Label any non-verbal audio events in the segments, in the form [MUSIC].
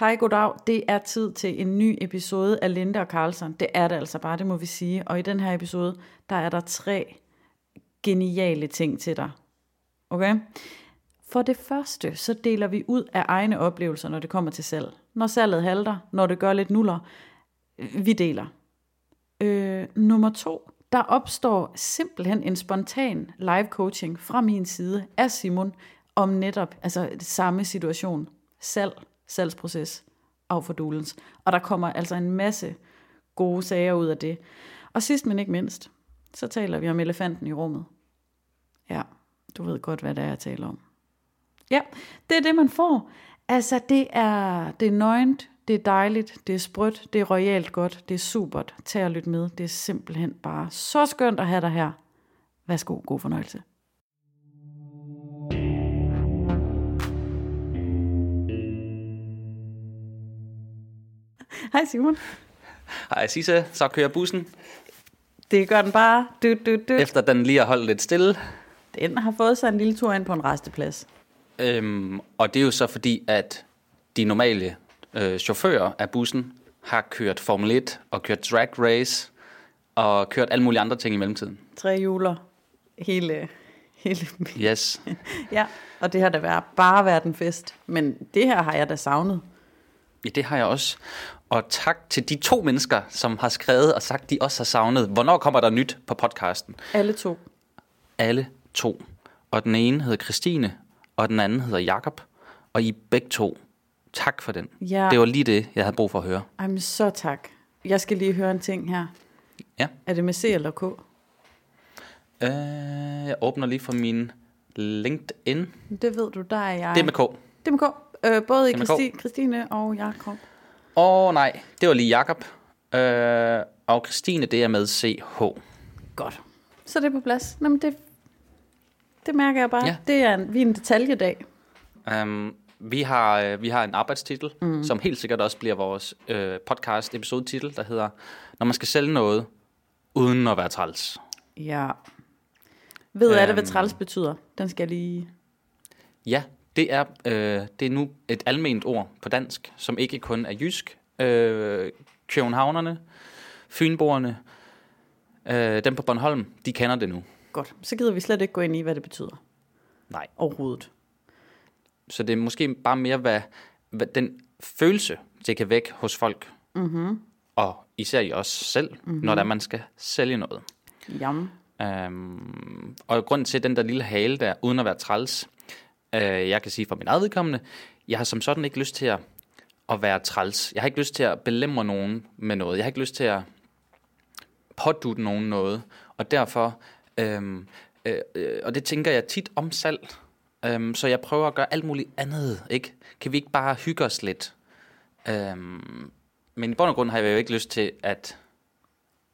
Hej, goddag. Det er tid til en ny episode af Linde og Carlson. Det er det altså bare, det må vi sige. Og i den her episode, der er der tre geniale ting til dig. Okay? For det første, så deler vi ud af egne oplevelser, når det kommer til salg. Når salget halter, når det gør lidt nuller, vi deler. Øh, nummer to, der opstår simpelthen en spontan live coaching fra min side af Simon om netop altså samme situation. Salg, salgsproces og fordulens. Og der kommer altså en masse gode sager ud af det. Og sidst men ikke mindst, så taler vi om elefanten i rummet. Ja, du ved godt, hvad det er, jeg taler om. Ja, det er det, man får. Altså, det er, det er nøgent, det er dejligt, det er sprødt, det er royalt godt, det er supert. Tag og lyt med. Det er simpelthen bare så skønt at have dig her. Værsgo, god fornøjelse. Hej Simon. Hej Sisse, så kører bussen. Det gør den bare. Du, du, du. Efter den lige har holdt lidt stille. Den har fået sig en lille tur ind på en resteplads. Øhm, og det er jo så fordi, at de normale øh, chauffører af bussen har kørt Formel 1 og kørt drag race og kørt alle mulige andre ting i mellemtiden. Tre hjuler. Hele, hele Yes. [LAUGHS] Ja, og det har da været, bare været en fest. Men det her har jeg da savnet. Ja, det har jeg også. Og tak til de to mennesker, som har skrevet og sagt, de også har savnet. Hvornår kommer der nyt på podcasten? Alle to. Alle to. Og den ene hedder Christine, og den anden hedder Jakob. Og I begge to, tak for den. Ja. Det var lige det, jeg havde brug for at høre. Ej, så tak. Jeg skal lige høre en ting her. Ja. Er det med C eller K? Øh, jeg åbner lige for min LinkedIn. Det ved du, der er jeg. Det er med K. Det er med K. Øh, både i. Christi, Christine og Jakob. Oh, nej, det var lige Jakob. Øh, og Christine, det er med CH. Godt. Så er det på plads. Nå, men det, det mærker jeg bare. Ja. Det er en, vi er en detaljedag. Um, vi, har, øh, vi har en arbejdstitel, mm. som helt sikkert også bliver vores øh, podcast episodetitel, der hedder Når man skal sælge noget, uden at være træls. Ja. Ved øhm. alle, hvad Øhm. træls betyder? Den skal jeg lige... Ja, det er, øh, det er nu et alment ord på dansk, som ikke kun er jysk. Øh, Københavnerne, Fynboerne, øh, dem på Bornholm, de kender det nu. Godt. Så gider vi slet ikke gå ind i, hvad det betyder. Nej. Overhovedet. Så det er måske bare mere, hvad, hvad den følelse, det kan vække hos folk. Mm-hmm. Og især i os selv, mm-hmm. når der man skal sælge noget. Jam. Um, og grunden til den der lille hale der, uden at være træls, uh, jeg kan sige for min eget vedkommende, jeg har som sådan ikke lyst til at, at være træls. Jeg har ikke lyst til at belemre nogen med noget. Jeg har ikke lyst til at pådutte nogen noget. Og derfor, øhm, øh, øh, og det tænker jeg tit om salg, øhm, så jeg prøver at gøre alt muligt andet. Ikke? Kan vi ikke bare hygge os lidt? Øhm, men i bund og grund har jeg jo ikke lyst til, at,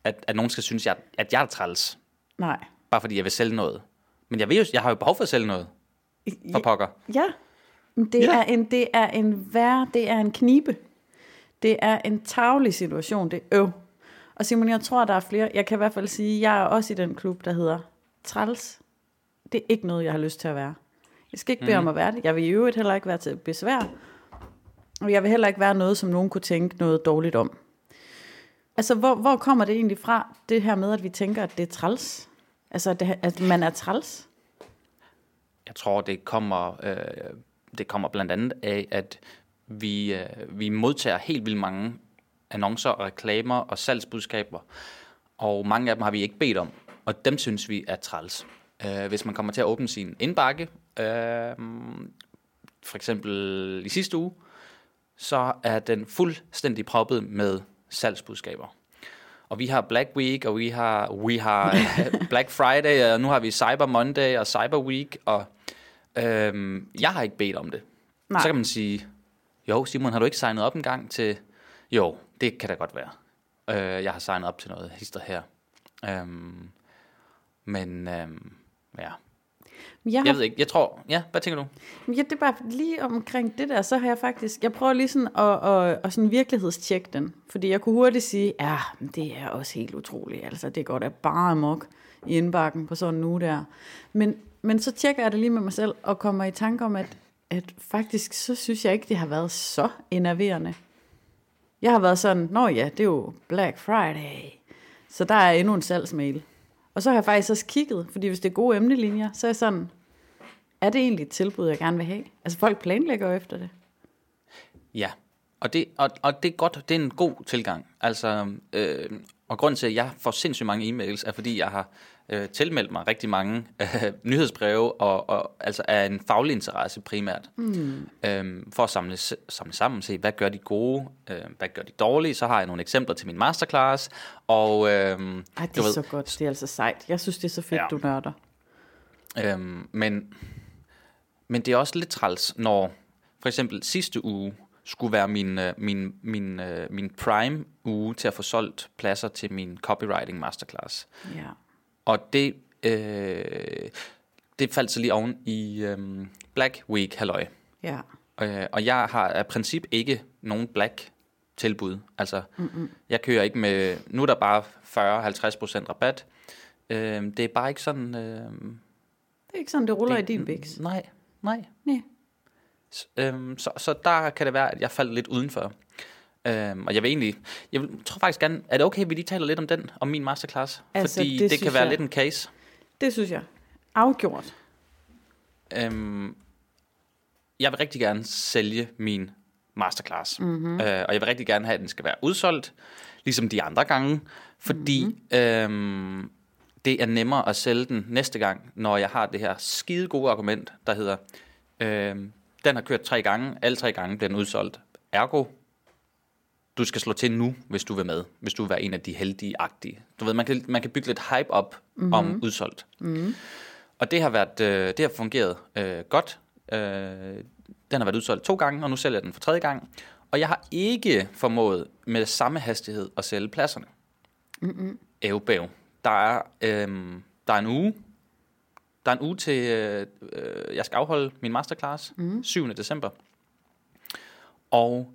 at, at nogen skal synes, at, at jeg er træls, Nej. bare fordi jeg vil sælge noget. Men jeg, ved jo, jeg har jo behov for at sælge noget, for pokker. Ja. Men Det, Ja. er en, det er en vær, det er en knibe. Det er en tavlig situation, det er øv. Og Simon, jeg tror, der er flere. Jeg kan i hvert fald sige, jeg er også i den klub, der hedder Træls. Det er ikke noget, jeg har lyst til at være. Jeg skal ikke bede om at være det. Jeg vil i øvrigt heller ikke være til besvær. Og jeg vil heller ikke være noget, som nogen kunne tænke noget dårligt om. Altså, hvor, hvor kommer det egentlig fra, det her med, at vi tænker, at det er træls? Altså, at, det, at man er træls? Jeg tror, det kommer, øh, det kommer blandt andet af, at vi, øh, vi modtager helt vildt mange annoncer og reklamer og salgsbudskaber, og mange af dem har vi ikke bedt om, og dem synes vi er træls. Øh, hvis man kommer til at åbne sin indbakke, øh, for eksempel i sidste uge, så er den fuldstændig proppet med salgsbudskaber. Og vi har Black Week, og vi har, vi har [LAUGHS] Black Friday, og nu har vi Cyber Monday og Cyber Week, og øhm, jeg har ikke bedt om det. Nej. Så kan man sige, jo Simon, har du ikke signet op en gang til... Jo, det kan da godt være. Øh, jeg har signet op til noget hister her. Øhm, men øhm, ja, Jeg, jeg ved ikke, jeg tror... Ja, hvad tænker du? Ja, det er bare lige omkring det der, så har jeg faktisk, jeg prøver lige sådan at, at, at sådan virkelighedstjekke den, fordi jeg kunne hurtigt sige, ja, men det er også helt utroligt, altså det går da bare amok i indbakken på sådan uge der. Men, men så tjekker jeg det lige med mig selv, og kommer i tanke om, at at faktisk så synes jeg ikke, det har været så enerverende. Jeg har været sådan, nå ja, det er jo Black Friday, så der er endnu en salgsmail. Og så har jeg faktisk også kigget, fordi hvis det er gode emnelinjer, så er jeg sådan, er det egentlig et tilbud, jeg gerne vil have? Altså folk planlægger jo efter det. Ja, og det, og, og det er godt, det er en god tilgang. Altså, øh, og grund til, at jeg får sindssygt mange e-mails, er fordi, jeg har øh, tilmeldt mig rigtig mange øh, nyhedsbreve, og, og altså er en faglig interesse primært, mm. øh, for at samle, samle sammen, se, hvad gør de gode, øh, hvad gør de dårlige, så har jeg nogle eksempler til min masterclass, og... Øh, Ej, det er ved, så godt, det er altså sejt. Jeg synes, det er så fedt, ja. du nørder. Øh, men, men det er også lidt træls, når for eksempel sidste uge, skulle være min, øh, min, min, øh, min prime uge til at få solgt pladser til min copywriting masterclass. Ja. Og det, øh, det faldt så lige oven i øh, Black Week, halløj. Ja. Øh, og jeg har af princip ikke nogen Black tilbud. Altså, Mm-mm. jeg kører ikke med, nu er der bare 40-50% rabat. Øh, det er bare ikke sådan... Øh, det er ikke sådan, det ruller det, i din biks. Nej, nej. Nej. Så, øhm, så, så der kan det være, at jeg faldt lidt udenfor. Øhm, og jeg vil egentlig, jeg tror faktisk gerne, er det okay, at vi lige taler lidt om den, om min masterclass? Altså, Fordi det, det kan være jeg, lidt en case. Det synes jeg. Afgjort. Øhm, jeg vil rigtig gerne sælge min masterclass. Mm-hmm. Øh, og jeg vil rigtig gerne have, at den skal være udsolgt, ligesom de andre gange. Fordi mm-hmm. øhm, det er nemmere at sælge den næste gang, når jeg har det her skide gode argument, der hedder, øhm, den har kørt tre gange, alle tre gange bliver den udsolgt. Ergo, du skal slå til nu, hvis du vil med. Hvis du vil være en af de heldige-agtige. Du ved, man kan, man kan bygge lidt hype op mm-hmm. om udsolgt. Mm-hmm. Og det har, været, øh, det har fungeret øh, godt. Øh, den har været udsolgt to gange, og nu sælger jeg den for tredje gang. Og jeg har ikke formået med samme hastighed at sælge pladserne. Mm-hmm. Ævbæv. Der er, øh, der er en uge, der er en uge til, øh, øh, jeg skal afholde min masterclass, mm. 7. december. Og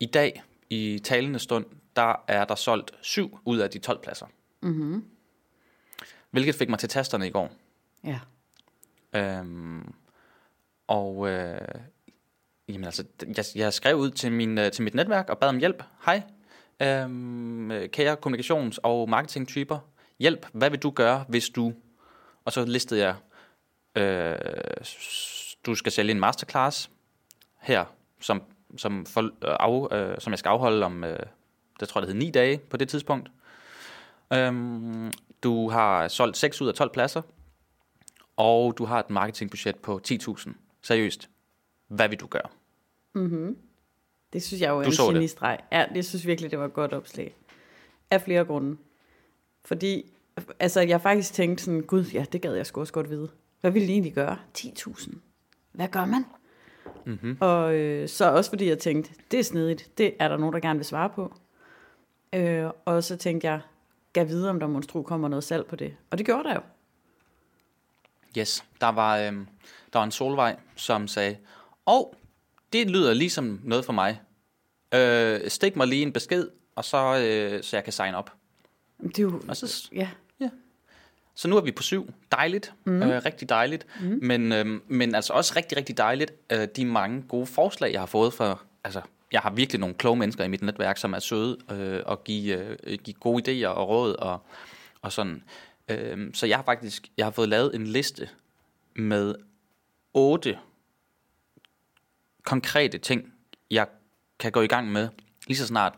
i dag, i talende stund, der er der solgt 7 ud af de 12 pladser. Mm-hmm. Hvilket fik mig til tasterne i går. Ja. Øhm, og øh, jamen altså, jeg, jeg skrev ud til, min, øh, til mit netværk og bad om hjælp. Hej, øhm, kære kommunikations- og marketingtyper. Hjælp, hvad vil du gøre, hvis du og så listede jeg, øh, du skal sælge en masterclass her, som, som, for, øh, af, øh, som jeg skal afholde om, øh, det tror jeg det hed 9 dage på det tidspunkt. Øhm, du har solgt 6 ud af 12 pladser, og du har et marketingbudget på 10.000. Seriøst, hvad vil du gøre? Mm-hmm. Det synes jeg jo er en genistreg. Ja, det synes virkelig, det var et godt opslag. Af flere grunde. Fordi altså jeg faktisk tænkte sådan, gud, ja, det gad jeg sgu også godt vide. Hvad ville de egentlig gøre? 10.000. Hvad gør man? Mm-hmm. Og øh, så også fordi jeg tænkte, det er snedigt, det er der nogen, der gerne vil svare på. Øh, og så tænkte jeg, gav vide, om der monstru kommer noget salg på det. Og det gjorde der jo. Yes, der var, øh, der var en solvej, som sagde, og oh, det lyder ligesom noget for mig. Øh, stik mig lige en besked, og så, øh, så jeg kan sign op. Det er jo, og så, ja. Så nu er vi på syv. Dejligt. Mm. Øh, rigtig dejligt. Mm. Men, øh, men altså også rigtig, rigtig dejligt, øh, de mange gode forslag, jeg har fået fra... Altså, jeg har virkelig nogle kloge mennesker i mit netværk, som er søde øh, og give, øh, give gode idéer og råd og, og sådan. Øh, så jeg har faktisk jeg har fået lavet en liste med otte konkrete ting, jeg kan gå i gang med, lige så snart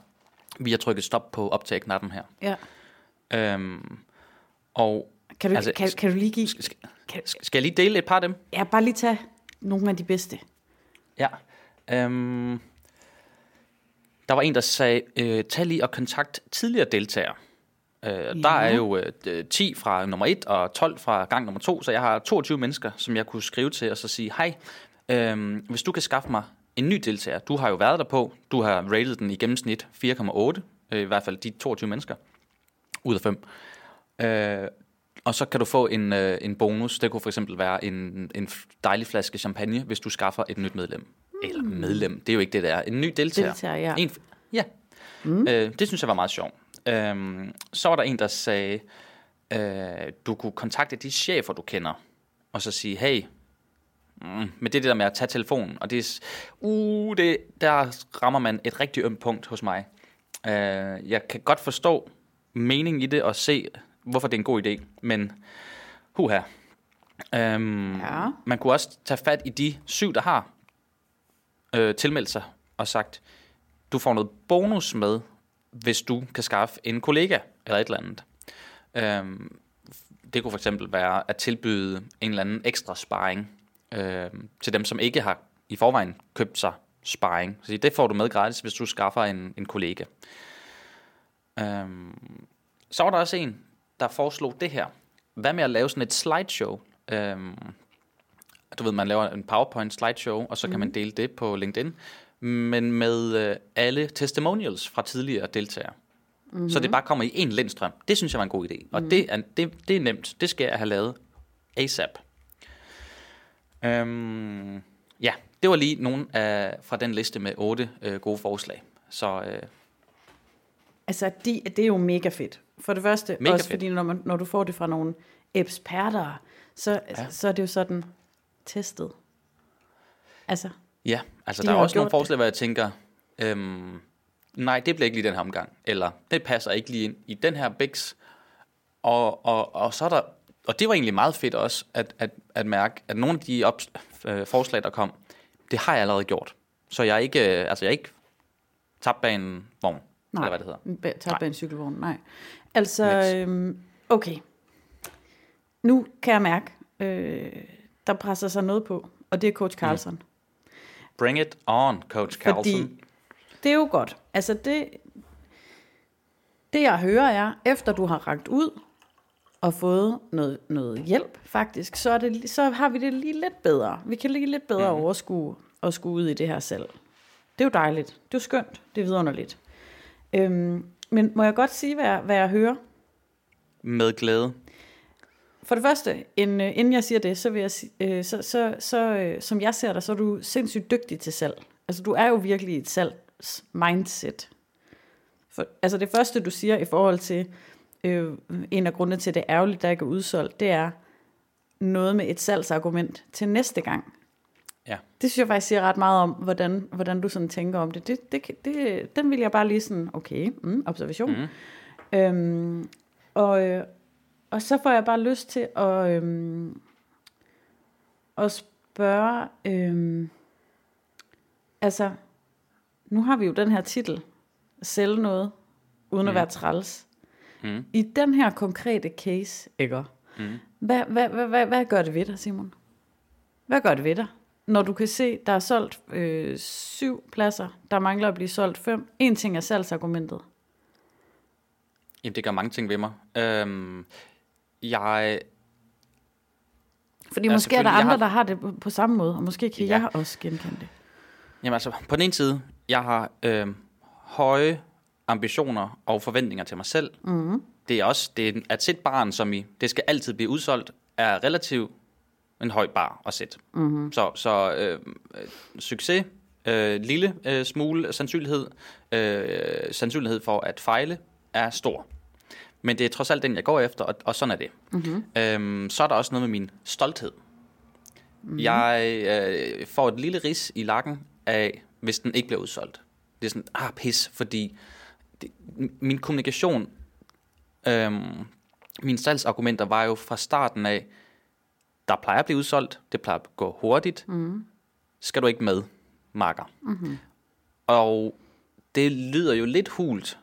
vi har trykket stop på optag-knappen her. Ja. Øhm, og kan du, altså, kan, kan du lige give... Skal, kan, skal jeg lige dele et par af dem? Ja, bare lige tage nogle af de bedste. Ja. Øhm, der var en, der sagde, øh, tag lige og kontakt tidligere deltagere. Øh, ja. Der er jo øh, 10 fra nummer 1 og 12 fra gang nummer 2, så jeg har 22 mennesker, som jeg kunne skrive til og så sige, hej, øh, hvis du kan skaffe mig en ny deltager, du har jo været der på, du har rated den i gennemsnit 4,8, øh, i hvert fald de 22 mennesker, ud af 5. Øh, og så kan du få en, øh, en bonus. Det kunne for eksempel være en, en dejlig flaske champagne, hvis du skaffer et nyt medlem. Mm. Eller medlem, det er jo ikke det, der er. En ny deltager. Deltager, ja. En, ja. Mm. Øh, det synes jeg var meget sjovt. Øh, så var der en, der sagde, øh, du kunne kontakte de chefer, du kender, og så sige, hey, Mm, men det er det der med at tage telefonen, og det er, uh, det, der rammer man et rigtig ømt punkt hos mig. Uh, jeg kan godt forstå meningen i det og se, hvorfor det er en god idé, men huha. Um, Ja. Man kunne også tage fat i de syv, der har øh, tilmeldt sig og sagt, du får noget bonus med, hvis du kan skaffe en kollega eller et eller andet. Um, det kunne for eksempel være at tilbyde en eller anden ekstra sparring øh, til dem, som ikke har i forvejen købt sig sparring. Så det får du med gratis, hvis du skaffer en, en kollega. Øhm, så var der også en, der foreslog det her. Hvad med at lave sådan et slideshow? Øhm, du ved, man laver en PowerPoint slideshow, og så kan man dele det på LinkedIn, men med øh, alle testimonials fra tidligere deltagere. Mm-hmm. Så det bare kommer i en lindstrøm. Det synes jeg var en god idé. Og det, er, det, det er nemt. Det skal jeg have lavet ASAP. Øhm, ja, det var lige nogle af, fra den liste med otte øh, gode forslag. Så øh, Altså, de, det er jo mega fedt. For det første, Mega også fedt. fordi når, man, når du får det fra nogle eksperter, så, ja. så er det jo sådan testet. Altså, ja, altså De der er også nogle forslag, hvor jeg tænker, øhm, nej, det bliver ikke lige den her omgang. Eller det passer ikke lige ind i den her biks. Og, og, og så er der, og det var egentlig meget fedt også, at, at, at mærke, at nogle af de op, øh, forslag, der kom, det har jeg allerede gjort. Så jeg er ikke, øh, altså jeg er ikke tabt bag en vogn, nej. eller hvad det hedder. Tag bag en cykelvogn, nej. Altså, Niks. øhm, okay. Nu kan jeg mærke, øh, der presser sig noget på, og det er Coach Carlson. Mm. Bring it on, Coach Carlson. Fordi det er jo godt. Altså det, det jeg hører er, efter du har ragt ud og fået noget, noget hjælp faktisk, så, er det, så har vi det lige lidt bedre. Vi kan lige lidt bedre mm. overskue og skue ud i det her selv. Det er jo dejligt. Det er jo skønt. Det er vidunderligt. Øhm, men må jeg godt sige, hvad jeg, hvad jeg hører? Med glæde. For det første, øh, inden jeg siger det, så vil jeg sige, øh, så, så, så, øh, som jeg ser dig, så er du sindssygt dygtig til salg. Altså du er jo virkelig et salgs mindset. For, altså det første, du siger i forhold til, øh, en af grundene til, at det er ærgerligt, der ikke er udsolgt, det er noget med et salgsargument til næste gang. Ja. Det synes jeg faktisk siger ret meget om, hvordan, hvordan du sådan tænker om det. det, det, det den vil jeg bare lige sådan, okay, mm, observation. Mm. Øhm, og, øh, og så får jeg bare lyst til at, øhm, at spørge, øhm, altså, nu har vi jo den her titel, sælge noget, uden mm. at være træls. Mm. I den her konkrete case, ikke? Mm. Hvad, hvad, hvad, hvad, hvad gør det ved dig, Simon? Hvad gør det ved dig? Når du kan se, der er solgt øh, syv pladser, der mangler at blive solgt fem. En ting er salgsargumentet. Jamen, det gør mange ting ved mig. Øhm, jeg, Fordi Ja, måske er der andre, har- der har det på, på samme måde, og måske kan Ja. jeg også genkende det. jamen altså, på den ene side, jeg har øhm, høje ambitioner og forventninger til mig selv. Mm. Det er også, det er, at sætte barn, som i, det skal altid blive udsolgt, er relativt en høj bar at sætte. Mm-hmm. Så, så øh, øh, succes, øh, lille øh, smule sandsynlighed, øh, sandsynlighed for at fejle, er stor. Men det er trods alt den, jeg går efter, og, og sådan er det. Mm-hmm. Øhm, så er der også noget med min stolthed. Mm-hmm. Jeg øh, får et lille ris i lakken af, hvis den ikke bliver udsolgt. Det er sådan, ah pis, fordi det, min kommunikation, øhm, mine salgsargumenter var jo fra starten af, der plejer at blive udsolgt, det plejer at gå hurtigt, mm. skal du ikke med, marker. Mm-hmm. Og det lyder jo lidt hult,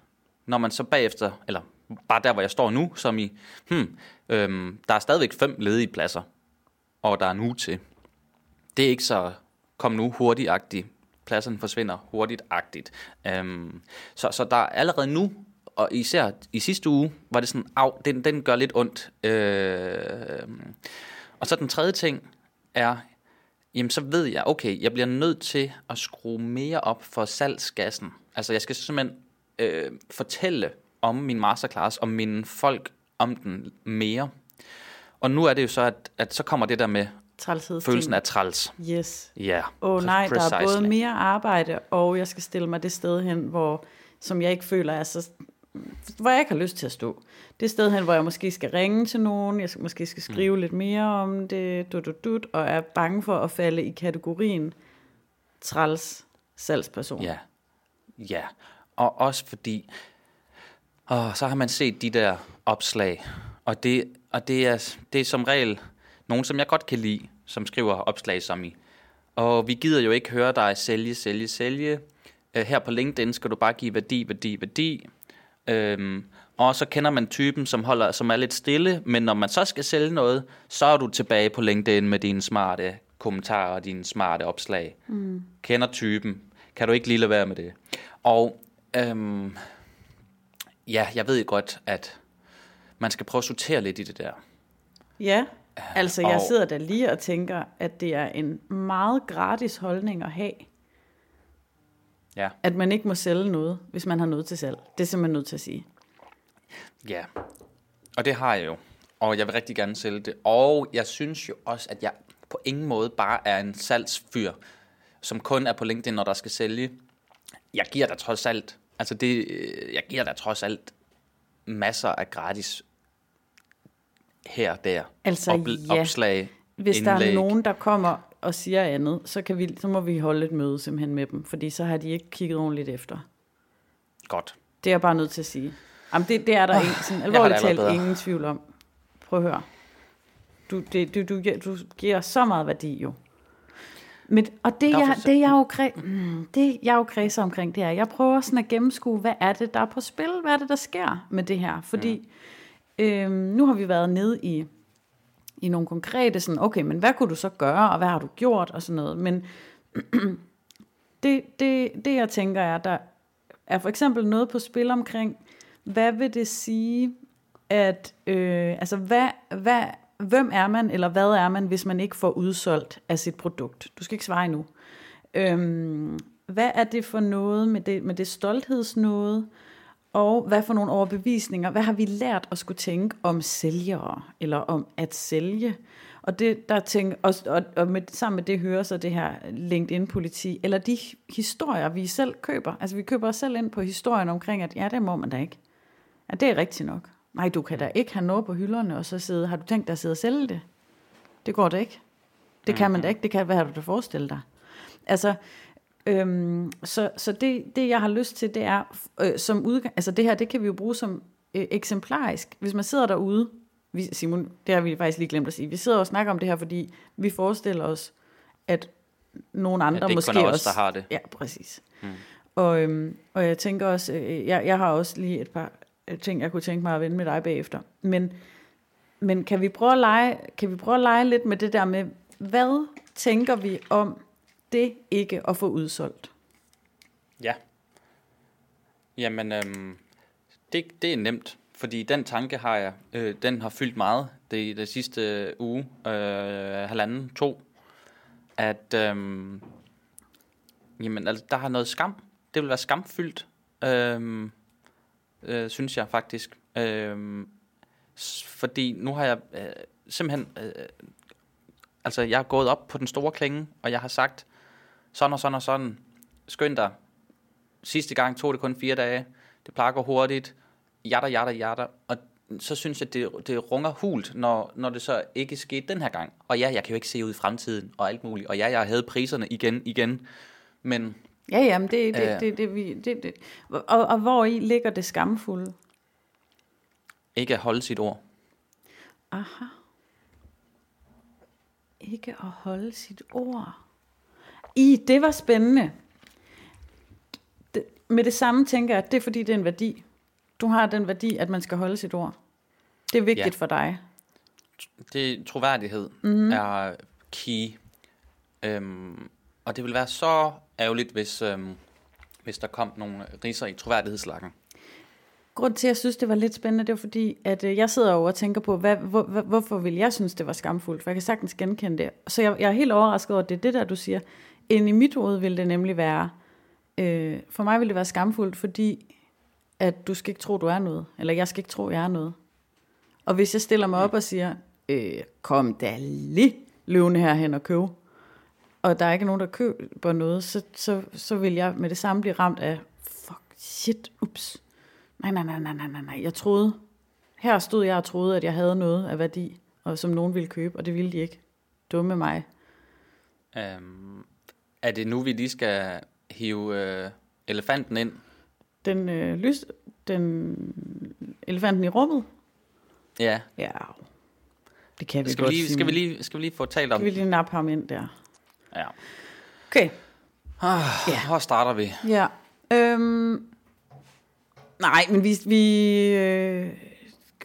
når man så bagefter, eller bare der, hvor jeg står nu, som i, hmm, øhm, der er stadigvæk fem ledige pladser, og der er en uge til. Det er ikke så, kom nu hurtigt-agtigt. Pladserne forsvinder hurtigt-agtigt. Øhm, så, så der er allerede nu, og især i sidste uge, var det sådan, af, den, den gør lidt ondt. Øh, og så den tredje ting er, jamen så ved jeg, okay, jeg bliver nødt til at skrue mere op for salgsgassen. Altså jeg skal simpelthen øh, fortælle om min masterclass, om mine folk om den mere. Og nu er det jo så, at, at så kommer det der med følelsen af træls. Yes. Ja, Åh oh, nej, der er precisely. både mere arbejde, og jeg skal stille mig det sted hen, hvor, som jeg ikke føler er så hvor jeg ikke har lyst til at stå. Det sted hen, hvor jeg måske skal ringe til nogen, jeg måske skal skrive mm. lidt mere om det, dut, dut, dut, og er bange for at falde i kategorien træls salgsperson. Ja, ja. Og også fordi, åh, så har man set de der opslag, og det, og det, er, det er som regel nogen, som jeg godt kan lide, som skriver opslag som i. Og vi gider jo ikke høre dig sælge, sælge, sælge. Uh, her på LinkedIn skal du bare give værdi, værdi, værdi. Øhm, og så kender man typen, som, holder, som er lidt stille, men når man så skal sælge noget, så er du tilbage på LinkedIn med dine smarte kommentarer og dine smarte opslag. Mm. Kender typen. Kan du ikke lige lade være med det? Og øhm, ja, jeg ved godt, at man skal prøve at sortere lidt i det der. Ja, altså jeg Og- sidder der lige og tænker, at det er en meget gratis holdning at have, Ja, at man ikke må sælge noget, hvis man har noget til salg. Det er simpelthen nødt til at sige. ja. Og det har jeg jo. Og jeg vil rigtig gerne sælge det. Og jeg synes jo også, at jeg på ingen måde bare er en salgsfyr, som kun er på LinkedIn, når der skal sælge. Jeg giver dig trods alt, altså det, øh, jeg giver dig trods alt masser af gratis her og der. Altså, Opl- ja. Opslag, Hvis der er indlæg. nogen, der kommer og siger andet, så, kan vi, så må vi holde et møde simpelthen med dem, fordi så har de ikke kigget ordentligt efter. Godt. Det er jeg bare nødt til at sige. Jamen, det, det er der oh, ikke, sådan alvorligt talt bedre. ingen tvivl om. Prøv at høre. Du, det, du, du, giver- du giver så meget værdi jo. Men, og det, jeg, det, jeg jo kre, mm, det, jeg jo kredser omkring, det er, jeg prøver sådan at gennemskue, hvad er det, der er på spil? Hvad er det, der sker med det her? Fordi øhm, nu har vi været nede i, i nogle konkrete, sådan, okay, men hvad kunne du så gøre, og hvad har du gjort, og sådan noget. Men [CLEARS THROAT] det, det, det, jeg tænker er, der er for eksempel noget på spil omkring, hvad vil det sige, at, øh, altså, hvad, hvad, hvem er man, eller hvad er man, hvis man ikke får udsolgt af sit produkt? Du skal ikke svare endnu. Øhm, hvad er det for noget med det, med det stolthedsnåde? Og hvad for nogle overbevisninger, hvad har vi lært at skulle tænke om sælgere, eller om at sælge? Og det, der tænker, og, og, og med, sammen med det hører så det her LinkedIn-politi, eller de historier, vi selv køber. Altså vi køber os selv ind på historien omkring, at ja, det må man da ikke. Ja, det er rigtigt nok. Nej, du kan da ikke have noget på hylderne, og så sidde, har du tænkt dig at sidde og sælge det? Det går da ikke. Det kan man da ikke. Det kan, hvad har du da forestillet dig? Altså, øhm, så, så det, det, jeg har lyst til, det er, øh, som udgang, altså det her, det kan vi jo bruge som øh, eksemplarisk. Hvis man sidder derude, vi, Simon, det har vi faktisk lige glemt at sige, vi sidder og snakker om det her, fordi vi forestiller os, at nogle andre det er ikke måske kun os, også... der har det. Ja, præcis. Mm. Og, øhm, og jeg tænker også, øh, jeg, jeg har også lige et par øh, ting, jeg kunne tænke mig at vende med dig bagefter. Men, men kan, vi prøve at lege, kan vi prøve at lege lidt med det der med, hvad tænker vi om det ikke at få udsolgt? Ja. Jamen, øhm, det, det er nemt, fordi den tanke har jeg, øh, den har fyldt meget det, det sidste uge, øh, halvanden, to, at øhm, jamen, altså, der har noget skam. Det vil være skamfyldt, øhm, øh, synes jeg faktisk. Øhm, fordi nu har jeg øh, simpelthen, øh, altså jeg er gået op på den store klinge, og jeg har sagt, sådan og sådan og sådan, skynd dig, sidste gang tog det kun fire dage, det plejer hurtigt, jatter, jatter, jatter, og så synes jeg, det, det runger hult, når, når det så ikke skete den her gang. Og ja, jeg kan jo ikke se ud i fremtiden og alt muligt, og ja, jeg havde priserne igen, igen, men Ja, jamen, det, det, Ja. det, det, vi, det, det. Og, og hvor i ligger det skamfulde? ikke at holde sit ord. Aha. Ikke at holde sit ord. I, det var spændende. Det, med det samme tænker jeg, at det er fordi, det er en værdi. Du har den værdi, at man skal holde sit ord. Det er vigtigt Ja. for dig. Det troværdighed mm-hmm. er key. Øhm, og det vil være så ærgerligt, hvis, øhm, hvis der kom nogle riser i troværdighedslakken. Grund til, at jeg synes, det var lidt spændende, det var fordi, at øh, jeg sidder over og tænker på, hvad, hvor, hvor, hvorfor vil jeg synes, det var skamfuldt? For jeg kan sagtens genkende det. Så jeg, jeg er helt overrasket over, at det er det der, du siger. Ind i mit hoved vil det nemlig være, øh, for mig vil det være skamfuldt, fordi at du skal ikke tro, du er noget. Eller jeg skal ikke tro, jeg er noget. Og hvis jeg stiller mig op og siger, øh, kom da lige løvende herhen og køb, og der er ikke nogen, der køber noget, så, så, så vil jeg med det samme blive ramt af, fuck, shit, ups. Nej, nej, nej, nej, nej, nej, nej. Jeg troede, her stod jeg og troede, at jeg havde noget af værdi, og som nogen ville købe, og det ville de ikke. Dumme mig. Um, er det nu, vi lige skal hive øh, elefanten ind? Den, øh, lys, den elefanten i rummet? Ja. Ja, det kan vi Skal vi, godt, lige, skal, vi lige, skal vi lige få talt om... Skal vi lige nappe ham ind der? Ja. Okay, Ah, Ja. Hvor starter vi? ja. Øhm, nej, men vi... vi øh,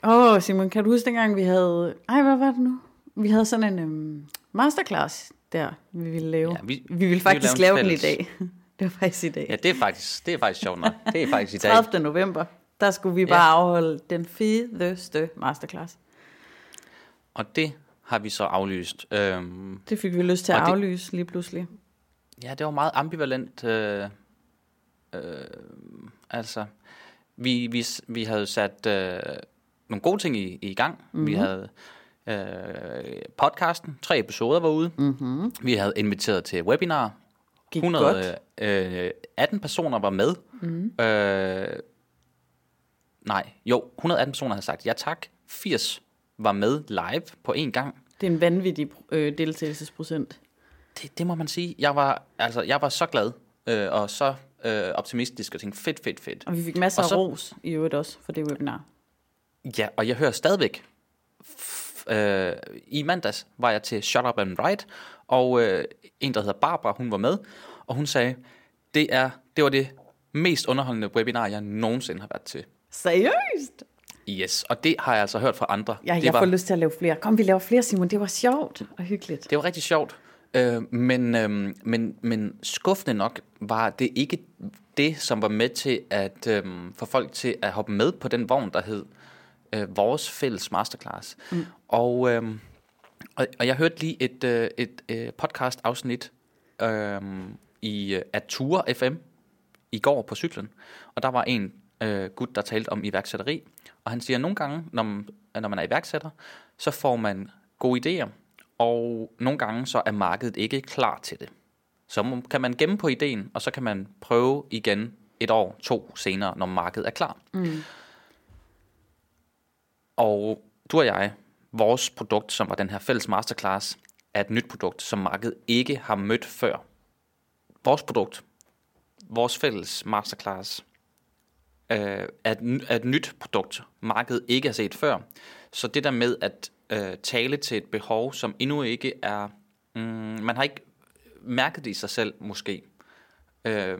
åh, Simon, kan du huske dengang, vi havde... Ej, hvad var det nu? Vi havde sådan en øhm, masterclass der, vi ville lave. Ja, Ja, vi- vi, vi ville vi faktisk ville lave lave en den i dag. [LAUGHS] det var faktisk i dag. Ja, det er faktisk, det er faktisk sjovt nok. Det er faktisk i dag. 30. november, der skulle vi bare afholde den fedeste masterclass. Og det har vi så aflyst. Øhm, Det fik vi lyst til at det- aflyse lige pludselig. ja, det var meget ambivalent. Øh, øh, altså, vi, vi, vi havde sat øh, nogle gode ting i, i gang. Mhm. Mm-hmm. Vi havde øh, podcasten, tre episoder var ude. Mm-hmm. Vi havde inviteret til webinar. Gik godt. øh, 18 personer var med. Mm. Øh, nej, jo, 118 personer havde sagt ja tak. 80 var med live på én gang. Det er en vanvittig øh, deltagelsesprocent. Det, det må man sige. Jeg var, altså, jeg var så glad øh, og så øh, optimistisk og tænkte, fedt, fedt, fedt. Og vi fik masser Og af så- ros i øvrigt også for det webinar. Ja, og jeg hører stadigvæk. Øh, I mandags var jeg til Shut Up and Write, og øh, en, der hedder Barbara, hun var med, og hun sagde, det, er, det var det mest underholdende webinar, jeg nogensinde har været til. Seriøst? Yes, og det har jeg altså hørt fra andre. Ja, det jeg var, får lyst til at lave flere. Kom, vi laver flere, Simon. Det var sjovt og hyggeligt. Det var rigtig sjovt, øh, men, øh, men, men skuffende nok var det ikke det, som var med til at øh, få folk til at hoppe med på den vogn, der hed øh, vores fælles masterclass. Mm. Og, øh, og, og jeg hørte lige et, øh, et øh, podcast-afsnit øh, i øh, Ature FM i går på cyklen, og der var en øh, gut, der talte om iværksætteri, og han siger, at nogle gange, når man, når man er iværksætter, så får man gode idéer, og nogle gange så er markedet ikke klar til det. Så kan man gemme på ideen, og så kan man prøve igen et år, to senere, når markedet er klar. Mm. Og du og jeg, vores produkt, som var den her fælles masterclass, er et nyt produkt, som markedet ikke har mødt før. Vores produkt, vores fælles masterclass, øh, er, et, er et nyt produkt, markedet ikke har set før. Så det der med at øh, tale til et behov, som endnu ikke er... Mm, man har ikke mærket det i sig selv, måske. Øh,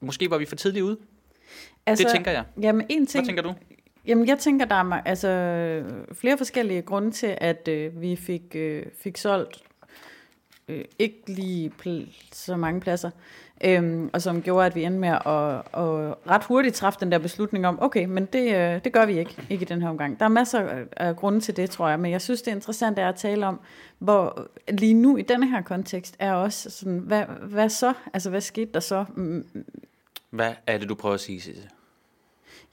måske var vi for tidligt ude. Altså, det tænker jeg. Jamen, en Hvad ting, tænker du? Jamen, jeg tænker, der er altså, flere forskellige grunde til, at øh, vi fik, øh, fik solgt øh, ikke lige så mange pladser, øhm, og som gjorde, at vi endte med at, at ret hurtigt træffe den der beslutning om, okay, men det, øh, det gør vi ikke, ikke i den her omgang. Der er masser af- grunde til det, tror jeg, men jeg synes, det er interessant er at tale om, hvor lige nu i denne her kontekst er også sådan, hvad, hvad så? Altså, hvad skete der så? Mm, Hvad er det, du prøver at sige, Sisse?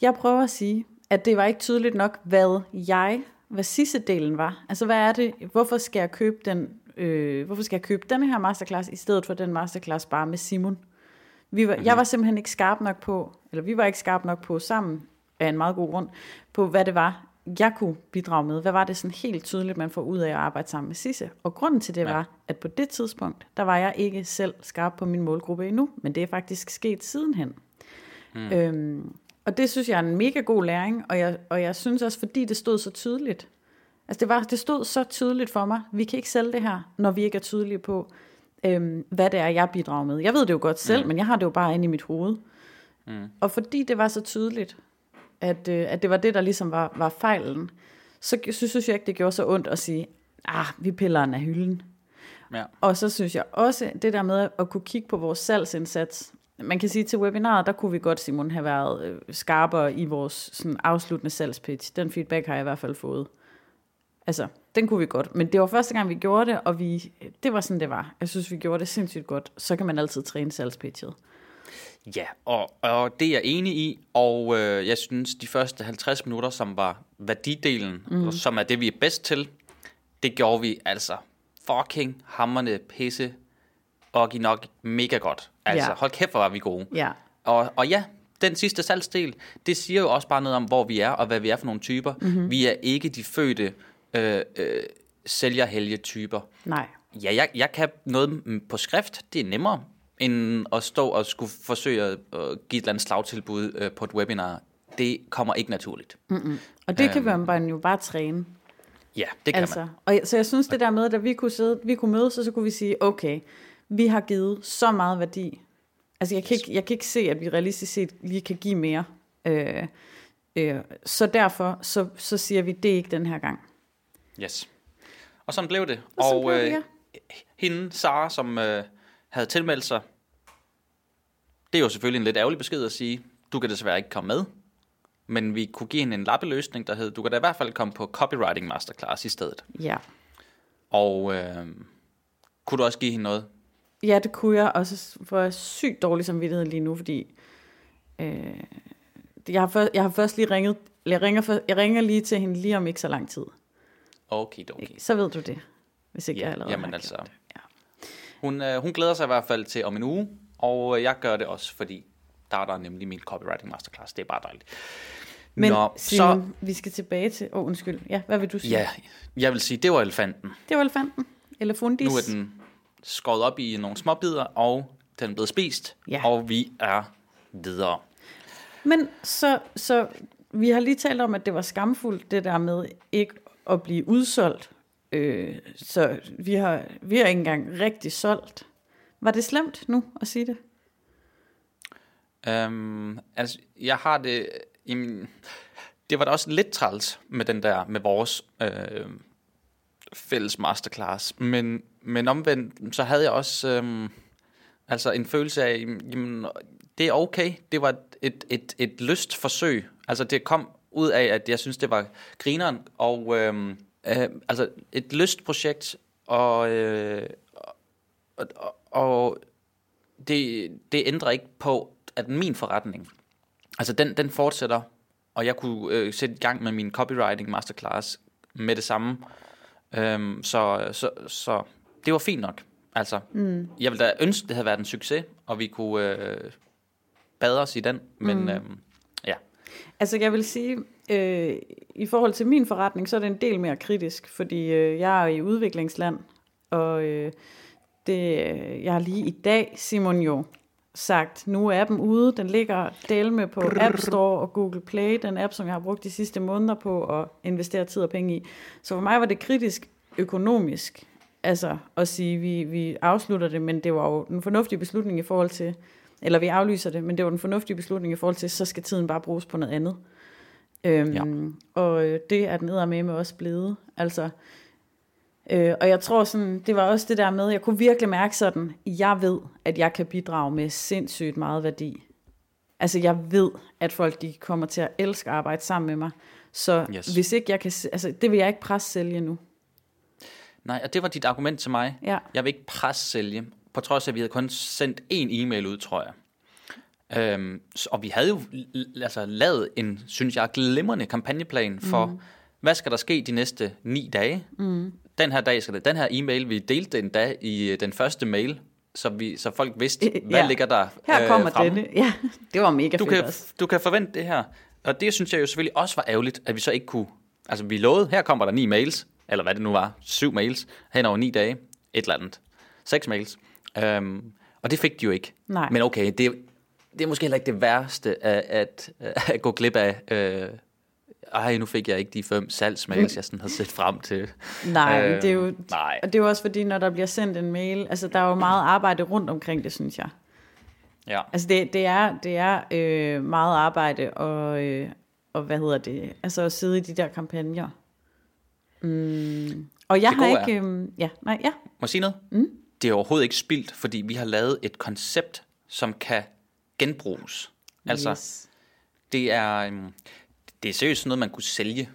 Jeg prøver at sige, at det var ikke tydeligt nok, hvad jeg, hvad Sisse-delen var. Altså, hvad er det? Hvorfor skal jeg købe den? Øh, hvorfor skal jeg købe denne her masterclass i stedet for den masterclass bare med Simon? Vi var, mm-hmm. Jeg var simpelthen ikke skarp nok på, eller vi var ikke skarp nok på sammen af en meget god grund, på hvad det var, jeg kunne bidrage med. Hvad var det sådan helt tydeligt, man får ud af at arbejde sammen med Sisse? Og grunden til det Ja. var, at på det tidspunkt, der var jeg ikke selv skarp på min målgruppe endnu, men det er faktisk sket sidenhen. Mm. Øhm, og det synes jeg er en mega god læring, og jeg, og jeg synes også, fordi det stod så tydeligt. Altså det, var, det stod så tydeligt for mig, vi kan ikke sælge det her, når vi ikke er tydelige på, øhm, hvad det er, jeg bidrager med. Jeg ved det jo godt selv, mm. men jeg har det jo bare inde i mit hoved. Mm. Og fordi det var så tydeligt, at, øh, at det var det, der ligesom var, var fejlen, så sy- synes jeg ikke, det gjorde så ondt at sige, ah, vi piller den af hylden. Ja. Og så synes jeg også, det der med at kunne kigge på vores salgsindsats. Man kan sige, til webinaret, der kunne vi godt, Simon, have været øh, skarpere i vores sådan, afsluttende salgspitch. Den feedback har jeg i hvert fald fået. Altså, den kunne vi godt. Men det var første gang, vi gjorde det, og vi, det var sådan, det var. Jeg synes, vi gjorde det sindssygt godt. Så kan man altid træne salgspitchet. Ja, og, og det er jeg enig i, og øh, jeg synes, de første 50 minutter, som var værdidelen, mm. som er det, vi er bedst til, det gjorde vi altså fucking hammerne pisse og nok mega godt. Altså, Ja. hold kæft, hvor var vi gode. Ja. Og, og ja, den sidste salgsdel, det siger jo også bare noget om, hvor vi er, og hvad vi er for nogle typer. Mm-hmm. Vi er ikke de fødte øh, øh, sælgerhelge-typer. Nej. Ja, jeg, jeg kan noget på skrift, det er nemmere, end at stå og skulle forsøge at give et eller andet slagtilbud øh, på et webinar. Det kommer ikke naturligt. Mm-mm. Og det kan øhm, man jo bare træne. Ja, det kan altså, man. Og, så jeg synes det der med, at vi kunne, sidde, vi kunne mødes, og så kunne vi sige, okay, vi har givet så meget værdi. Altså jeg kan ikke, jeg kan ikke se, at vi realistisk set lige kan give mere. Øh, øh, så derfor, så, så siger vi, det er ikke den her gang. Yes. Og sådan blev det. Og, og blev det, ja. øh, hende, Sara, som øh, havde tilmeldt sig, det er jo selvfølgelig en lidt ærgerlig besked at sige, du kan desværre ikke komme med. Men vi kunne give hende en lappeløsning, der hed, du kan da i hvert fald komme på Copywriting Masterclass i stedet. Ja. Og øh, kunne du også give hende noget? Ja, det kunne jeg, og så får jeg sygt dårlig samvittighed lige nu, fordi øh, jeg, har først, jeg har først lige ringet, jeg ringer, for, jeg ringer lige til hende lige om ikke så lang tid. Okay, okay. Så ved du det, hvis ikke ja, jeg allerede jamen har altså, det. Ja. Hun, øh, hun glæder sig i hvert fald til om en uge, og jeg gør det også, fordi der er der nemlig min copywriting masterclass. Det er bare dejligt. Men Nå, Simon, så, vi skal tilbage til... Åh, oh, undskyld. Ja, hvad vil du sige? Ja, jeg vil sige, det var elefanten. Det var elefanten. Elefundis. Nu er den skåret op i nogle små bidder, og den er blevet spist, Ja. og vi er videre. Men så, så vi har lige talt om, at det var skamfuldt, det der med ikke at blive udsolgt. Øh, så vi har, vi har ikke engang rigtig solgt. Var det slemt nu at sige det? Um, altså, jeg har det... Jamen, det var da også lidt træls med den der, med vores øh, fælles masterclass. Men, men omvendt, så havde jeg også øhm, altså en følelse af, jamen, det er okay. Det var et, et, et lyst forsøg. Altså det kom ud af, at jeg synes, det var grineren. Og øhm, øh, altså et lyst projekt, og, øh, og, og, og det, det ændrer ikke på, at min forretning, altså den, den fortsætter, og jeg kunne øh, sætte i gang med min copywriting masterclass med det samme. Øhm, så, så, så det var fint nok. Altså, mm. jeg ville da ønske, det havde været en succes, og vi kunne øh, bade os i den, men mm. øhm, ja. Altså jeg vil sige, øh, i forhold til min forretning, så er det en del mere kritisk, fordi øh, jeg er i udviklingsland, og øh, det, jeg har lige i dag, Simon jo, sagt, nu er appen ude, den ligger del med på App Store og Google Play, den app, som jeg har brugt de sidste måneder på at investere tid og penge i. Så for mig var det kritisk økonomisk, altså at sige, vi, vi afslutter det, men det var jo en fornuftig beslutning i forhold til, eller vi aflyser det, men det var en fornuftig beslutning i forhold til, så skal tiden bare bruges på noget andet. Øhm, Ja. Og øh, det er den med med også blevet. Altså, øh, og jeg tror sådan, det var også det der med, jeg kunne virkelig mærke sådan, jeg ved, at jeg kan bidrage med sindssygt meget værdi. Altså jeg ved, at folk de kommer til at elske at arbejde sammen med mig. Så Yes. hvis ikke jeg kan, altså det vil jeg ikke presse sælge nu. Nej, og det var dit argument til mig. Ja. Jeg vil ikke presse sælge, på trods af, at vi havde kun sendt én e-mail ud, tror jeg. Øhm, og vi havde jo altså, lavet en, synes jeg, glimrende kampagneplan for, mm. hvad skal der ske de næste ni dage. Mm. Den her dag skal det. Den her e-mail, vi delte den dag i øh, den første mail, så, vi, så folk vidste, Øh, hvad ja. ligger der Her kommer fremme. denne. Ja, det var mega du fedt kan, også. du kan forvente det her. Og det synes jeg jo selvfølgelig også var ærgerligt, at vi så ikke kunne... Altså, vi lovede, her kommer der ni mails, eller hvad det nu var, syv mails, hen over ni dage, et eller andet. Seks mails. Øhm, og det fik de jo ikke. Nej. Men okay, det, det er måske heller ikke det værste at, at, at gå glip af. Øh, ej, nu fik jeg ikke de fem salgsmails, jeg sådan havde set frem til. Nej, Øh, det er jo, nej. og det er jo også fordi, når der bliver sendt en mail, altså der er jo meget arbejde rundt omkring det, synes jeg. Ja. Altså det, det er, det er øh, meget arbejde og, øh, og hvad hedder det, altså at sidde i de der kampagner. Mm. Og jeg Det har ikke, øh, ja, nej, ja, Må jeg sige noget? Mm. Det er overhovedet ikke spildt, fordi vi har lavet et koncept, som kan genbruges. Altså, yes. det er, øhm, det er seriøst noget, man kunne sælge.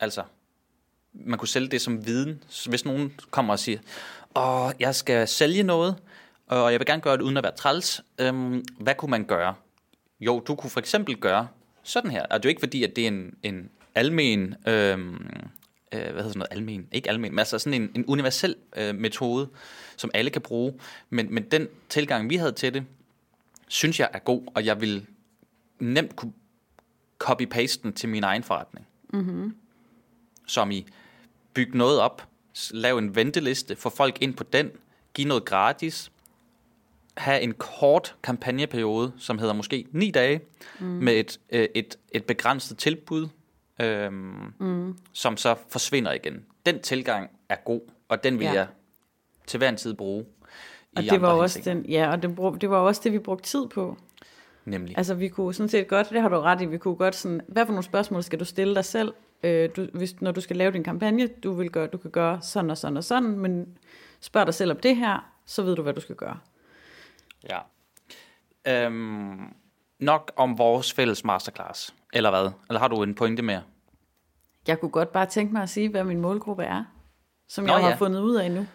Altså, man kunne sælge det som viden. Så hvis nogen kommer og siger, åh, jeg skal sælge noget, og jeg vil gerne gøre det uden at være træls, øhm, hvad kunne man gøre? Jo, du kunne for eksempel gøre sådan her. Og det er jo ikke fordi, at det er en, en almen, øhm, øh, hvad hedder sådan noget, almen, ikke almen, men altså sådan en, en universel øh, metode, som alle kan bruge. Men, men den tilgang, vi havde til det, synes jeg er god, og jeg vil nemt kunne copy-paste den til min egen forretning. Mm-hmm. Som i bygge noget op, lave en venteliste, få folk ind på den, give noget gratis, have en kort kampagneperiode, som hedder måske 9 dage, mm. med et, øh, et, et begrænset tilbud, øhm, mm. som så forsvinder igen. Den tilgang er god, og den vil Ja. jeg til hver en tid bruge. Og det var også den, ja, og det, brug, det var også det, vi brugte tid på. Nemlig. Altså vi kunne sådan set godt, det har du ret i, vi kunne godt sådan, hvad for nogle spørgsmål skal du stille dig selv, øh, du, hvis, når du skal lave din kampagne, du, vil gøre, du kan gøre sådan og sådan og sådan, men spørg dig selv om det her, så ved du, hvad du skal gøre. Ja. Øhm, nok om vores fælles masterclass, eller hvad? Eller har du en pointe mere? Jeg kunne godt bare tænke mig at sige, hvad min målgruppe er, som Nå, jeg har ja. fundet ud af nu.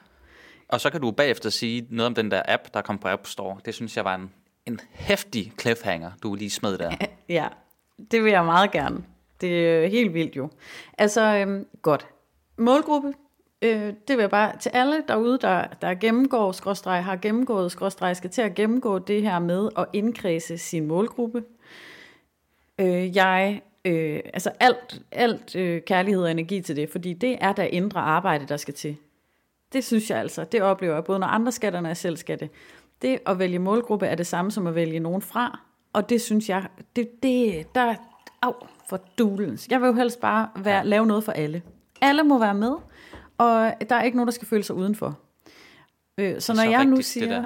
Og så kan du bagefter sige noget om den der app, der kom på App Store. Det synes jeg var en, en hæftig cliffhanger, du lige smed der. [LAUGHS] Ja, det vil jeg meget gerne. Det er helt vildt jo. Altså, øhm, godt. Målgruppe, øh, det vil jeg bare til alle derude, der, der gennemgår, skråstreg, har gennemgået, skråstreg, skal til at gennemgå det her med at indkredse sin målgruppe. Øh, jeg, øh, altså alt, alt øh, kærlighed og energi til det, fordi det er der indre arbejde, der skal til. Det synes jeg altså, det oplever jeg både når andre skatterne når jeg selv skal det. Det at vælge målgruppe er det samme som at vælge nogen fra, og det synes jeg, det, det der, au, for dulens. Jeg vil jo helst bare være, ja. lave noget for alle. Alle må være med, og der er ikke nogen, der skal føle sig udenfor. Øh, så når så jeg nu rigtigt, det siger,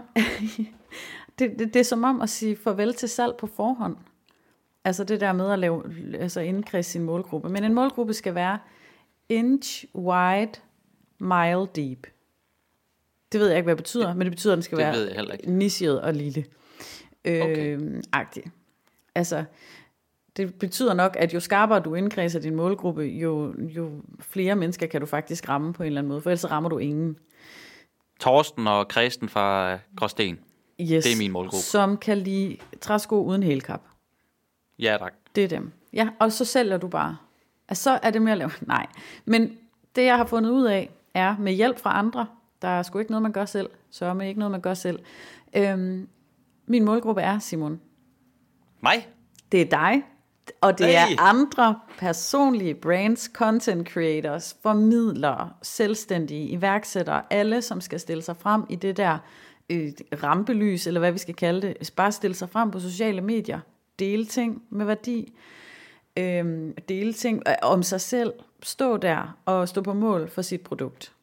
[LAUGHS] det, det, det er som om at sige farvel til salg på forhånd. Altså det der med at lave, altså indkredse sin målgruppe. Men en målgruppe skal være inch wide, mile deep. Det ved jeg ikke, hvad det betyder, men det betyder, at den skal Det være nichet og lille. Øh, Okay. agtig. Altså, det betyder nok, at jo skarpere du indkredser din målgruppe, jo, jo flere mennesker kan du faktisk ramme på en eller anden måde, for ellers rammer du ingen. Torsten og Kristen fra Gråsten. Yes, Det er min målgruppe. Som kan lide træsko uden hælkap. Ja, tak. Det er dem. Ja, og så sælger du bare. Altså, så er det med at lave... [LAUGHS] Nej, men det jeg har fundet ud af, er med hjælp fra andre, der er sgu ikke noget, man gør selv, så med ikke noget, man gør selv. Øhm, min målgruppe er, Simon, Mig? det er dig, og det Hey! er andre personlige brands, content creators, formidlere, selvstændige, iværksættere, alle, som skal stille sig frem i det der øh, rampelys, eller hvad vi skal kalde det, bare stille sig frem på sociale medier, dele ting med værdi, øh, dele ting øh, om sig selv, stå der og stå på mål for sit produkt.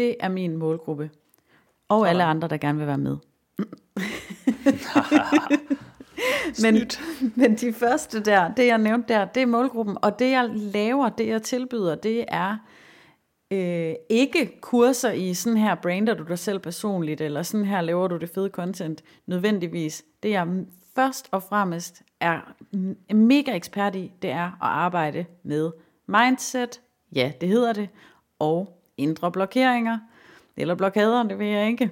Det er min målgruppe. Og alle andre, der gerne vil være med. [LAUGHS] men, men de første der, det jeg nævnte der, det er målgruppen, og det jeg laver, det jeg tilbyder, det er øh, ikke kurser i sådan her brander du dig selv personligt, eller sådan her laver du det fede content nødvendigvis. Det jeg først og fremmest er mega ekspert i, det er at arbejde med mindset, ja det hedder det, og indre blokeringer, eller blokader, det ved jeg ikke.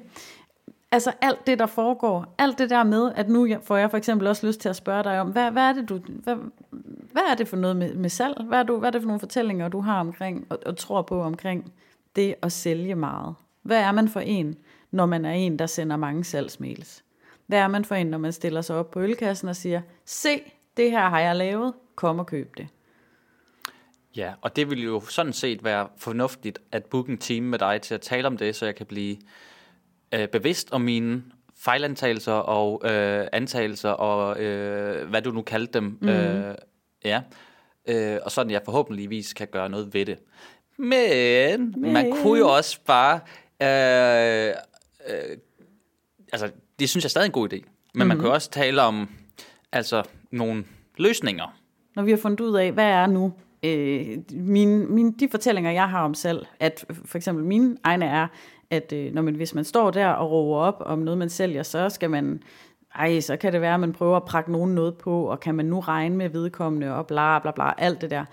Altså alt det, der foregår, alt det der med, at nu får jeg for eksempel også lyst til at spørge dig om, hvad, hvad er det, du, hvad, hvad er det for noget med, med salg? Hvad er, du, hvad er det for nogle fortællinger, du har omkring, og, og tror på omkring det at sælge meget? Hvad er man for en, når man er en, der sender mange salgsmails? Hvad er man for en, når man stiller sig op på ølkassen og siger, se, det her har jeg lavet, kom og køb det. Ja, og det vil jo sådan set være fornuftigt at booke en time med dig til at tale om det, så jeg kan blive øh, bevidst om mine fejlantagelser og øh, antagelser og øh, hvad du nu kaldte dem. Mm. Øh, ja, øh, og sådan jeg forhåbentligvis kan gøre noget ved det. Men, Men. man kunne jo også bare... Øh, øh, altså, det synes jeg er stadig en god idé. Men mm-hmm. man kan jo også tale om altså, nogle løsninger. Når vi har fundet ud af, hvad er nu øh, mine, mine, de fortællinger, jeg har om salg, at for eksempel mine egne er, at øh, når man, hvis man står der og råber op om noget, man sælger, så skal man, ej, så kan det være, at man prøver at prakke nogen noget på, og kan man nu regne med vedkommende, og bla bla bla, alt det der.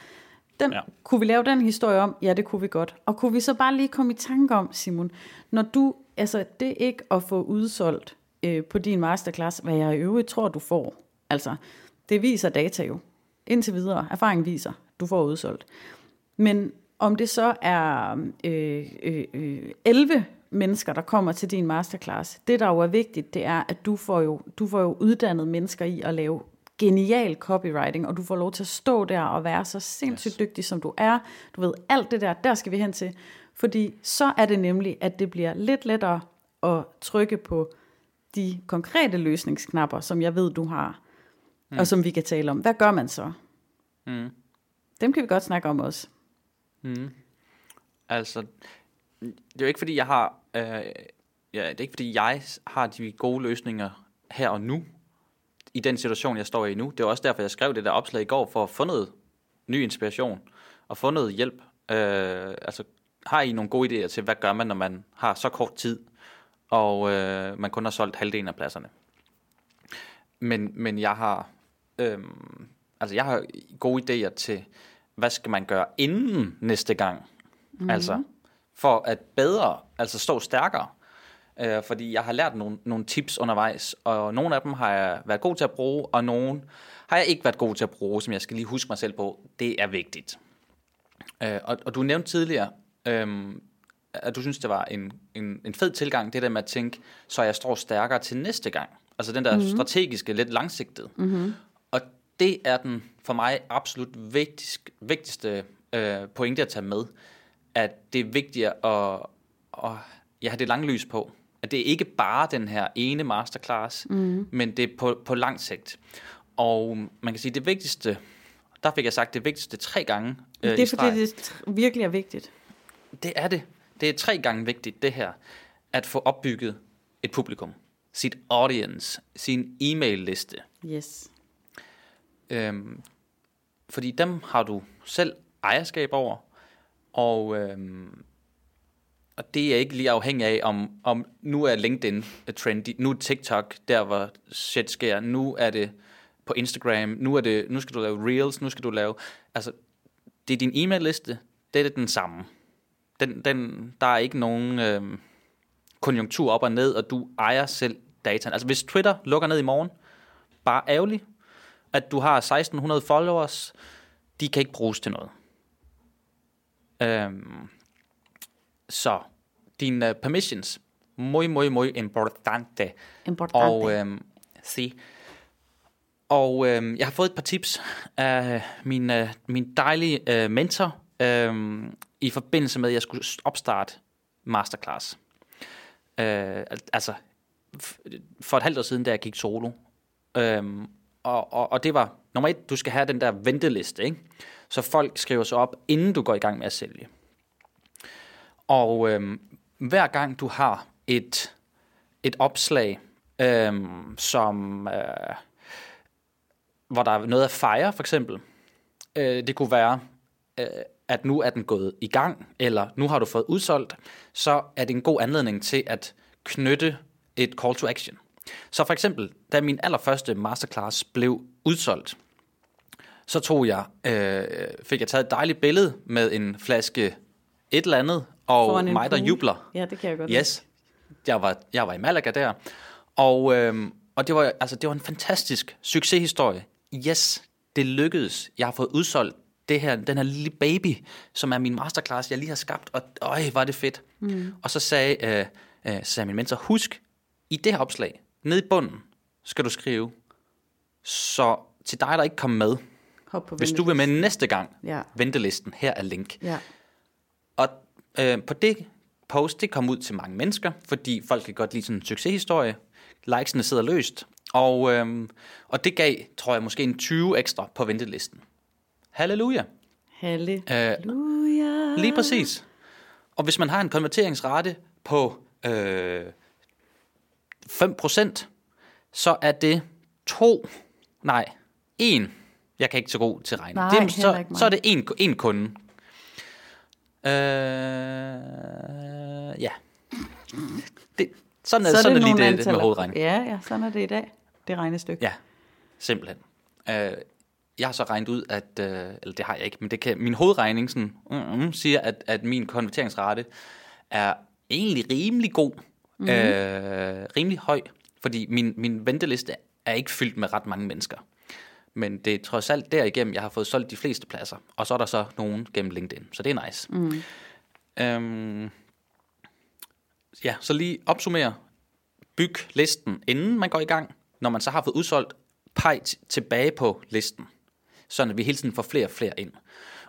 Den, ja. Kunne vi lave den historie om? Ja, det kunne vi godt. Og kunne vi så bare lige komme i tanke om, Simon, når du, altså det ikke at få udsolgt øh, på din masterclass, hvad jeg i øvrigt tror, du får, altså det viser data jo. Indtil videre, erfaringen viser, du får udsolgt. Men om det så er øh, øh, øh, 11 mennesker, der kommer til din masterclass, det der jo er vigtigt, det er, at du får jo, du får jo uddannet mennesker i at lave genial copywriting, og du får lov til at stå der og være så sindssygt yes. dygtig, som du er. Du ved, alt det der, der skal vi hen til. Fordi så er det nemlig, at det bliver lidt lettere at trykke på de konkrete løsningsknapper, som jeg ved, du har, mm. og som vi kan tale om. Hvad gør man så? Mm. Dem kan vi godt snakke om også. Mm. Altså, det er jo ikke fordi, jeg har... Øh, ja, det er ikke fordi, jeg har de gode løsninger her og nu, i den situation, jeg står i nu. Det er også derfor, jeg skrev det der opslag i går, for at få noget ny inspiration, og få noget hjælp. Øh, altså, har I nogle gode idéer til, hvad gør man, når man har så kort tid, og øh, man kun har solgt halvdelen af pladserne? Men, men jeg har... Øh, altså, jeg har gode idéer til, hvad skal man gøre inden næste gang? Mm-hmm. Altså, for at bedre, altså stå stærkere. Øh, fordi jeg har lært nogle, nogle tips undervejs, og nogle af dem har jeg været god til at bruge, og nogle har jeg ikke været god til at bruge, som jeg skal lige huske mig selv på. Det er vigtigt. Øh, og, og du nævnte tidligere, øh, at du synes, det var en, en, en fed tilgang, det der med at tænke, så jeg står stærkere til næste gang. Altså den der mm-hmm. strategiske, lidt langsigtede. Mm-hmm. Det er den for mig absolut vigtigste, vigtigste øh, pointe at tage med, at det er vigtigt at, at ja, have det lange lys på. At det er ikke bare den her ene masterclass, mm. men det er på, på lang sigt. Og man kan sige, det vigtigste, der fik jeg sagt det vigtigste tre gange. Øh, det er fordi, det virkelig er vigtigt. Det er det. Det er tre gange vigtigt, det her, at få opbygget et publikum. Sit audience, sin e-mail-liste. Yes. Øhm, fordi dem har du selv ejerskab over, og, øhm, og det er ikke lige afhængig af, om, om nu er LinkedIn trendy, nu er TikTok der, hvor shit sker, nu er det på Instagram, nu, er det, nu skal du lave reels, nu skal du lave... Altså, det er din e-mail-liste, det er den samme. Den, den, der er ikke nogen øhm, konjunktur op og ned, og du ejer selv dataen. Altså, hvis Twitter lukker ned i morgen, bare ærgerligt, at du har 1600 followers, de kan ikke bruges til noget. Øhm, så dine uh, permissions, muy, muy, muy importante. Importante. Og, øhm, se. Og øhm, jeg har fået et par tips af min, uh, min dejlige uh, mentor øhm, i forbindelse med, at jeg skulle opstarte masterclass. Øh, altså, for et halvt år siden, da jeg gik solo. Øhm, og, og, og det var, nummer et, du skal have den der venteliste, ikke? så folk skriver sig op, inden du går i gang med at sælge. Og øhm, hver gang du har et, et opslag, øhm, som, øh, hvor der er noget at fejre, for eksempel, øh, det kunne være, øh, at nu er den gået i gang, eller nu har du fået udsolgt, så er det en god anledning til at knytte et call to action. Så for eksempel, da min allerførste masterclass blev udsolgt, så tog jeg, øh, fik jeg taget et dejligt billede med en flaske et eller andet, og mig, der jubler. Ja, det kan jeg godt Yes, jeg var, jeg var i Malaga der, og, øh, og det, var, altså, det var en fantastisk succeshistorie. Yes, det lykkedes. Jeg har fået udsolgt det her, den her lille baby, som er min masterclass, jeg lige har skabt, og øj, var det fedt. Mm. Og så sagde, øh, øh, sagde min mentor, husk, i det her opslag, nede i bunden, skal du skrive, så til dig, der ikke kom med, Hop på hvis du vil med næste gang, ja. ventelisten, her er link. Ja. Og øh, på det post, det kom ud til mange mennesker, fordi folk kan godt lide sådan en succeshistorie. Likesene sidder løst. Og, øh, og det gav, tror jeg, måske en 20 ekstra på ventelisten. Halleluja. Halleluja. Øh, lige præcis. Og hvis man har en konverteringsrate på øh, 5%, så er det to, nej, en. Jeg kan ikke så god til at regne. Nej, det, så, så er det en, en kunde. Øh, ja. Det, sådan er, så er sådan det lige det, det med hovedregning. Ja, ja, sådan er det i dag. Det regnestykke. Ja, simpelthen. Øh, jeg har så regnet ud, at, øh, eller det har jeg ikke, men det kan, min hovedregning sådan, mm, mm, siger, at, at min konverteringsrate er egentlig rimelig god, mm-hmm. øh, rimelig høj, fordi min, min venteliste er ikke fyldt med ret mange mennesker. Men det er trods alt derigennem, jeg har fået solgt de fleste pladser. Og så er der så nogen gennem LinkedIn, så det er nice. Mm. Øhm, ja, så lige opsummere. Byg listen, inden man går i gang. Når man så har fået udsolgt, pege t- tilbage på listen, sådan at vi hele tiden får flere og flere ind.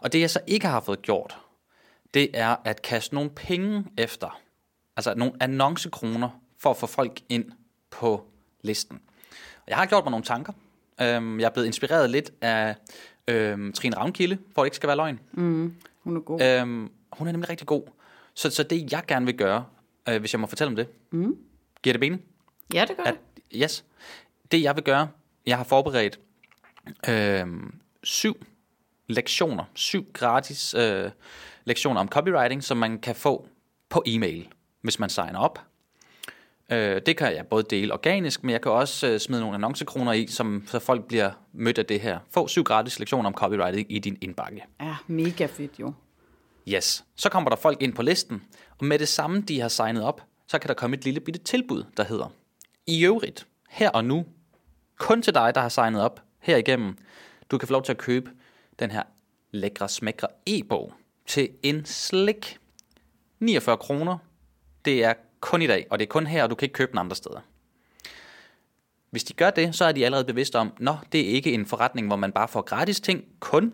Og det jeg så ikke har fået gjort, det er at kaste nogle penge efter, altså nogle annoncekroner, for at få folk ind på listen. Jeg har gjort mig nogle tanker. Øhm, jeg er blevet inspireret lidt af øhm, Trine Ravnkilde, for det ikke skal være løgn. Hun er god. Øhm, hun er nemlig rigtig god. Så, så det jeg gerne vil gøre, øh, hvis jeg må fortælle om det, mm. giver det mening? ja, det gør At, det. yes. Det jeg vil gøre, jeg har forberedt øhm, syv lektioner, syv gratis øh, lektioner om copywriting, som man kan få på e-mail, hvis man signer op. Øh, det kan jeg både dele organisk, men jeg kan også øh, smide nogle annoncekroner i, som, så folk bliver mødt af det her. Få syv gratis lektioner om copywriting i din indbakke. Ja, mega fedt jo. Yes. Så kommer der folk ind på listen, og med det samme, de har signet op, så kan der komme et lille bitte tilbud, der hedder, i øvrigt, her og nu, kun til dig, der har signet op her igennem, du kan få lov til at købe den her lækre, smækre e-bog til en slik 49 kroner. Det er kun i dag, og det er kun her, og du kan ikke købe den andre steder. Hvis de gør det, så er de allerede bevidste om, nå, det er ikke en forretning, hvor man bare får gratis ting, kun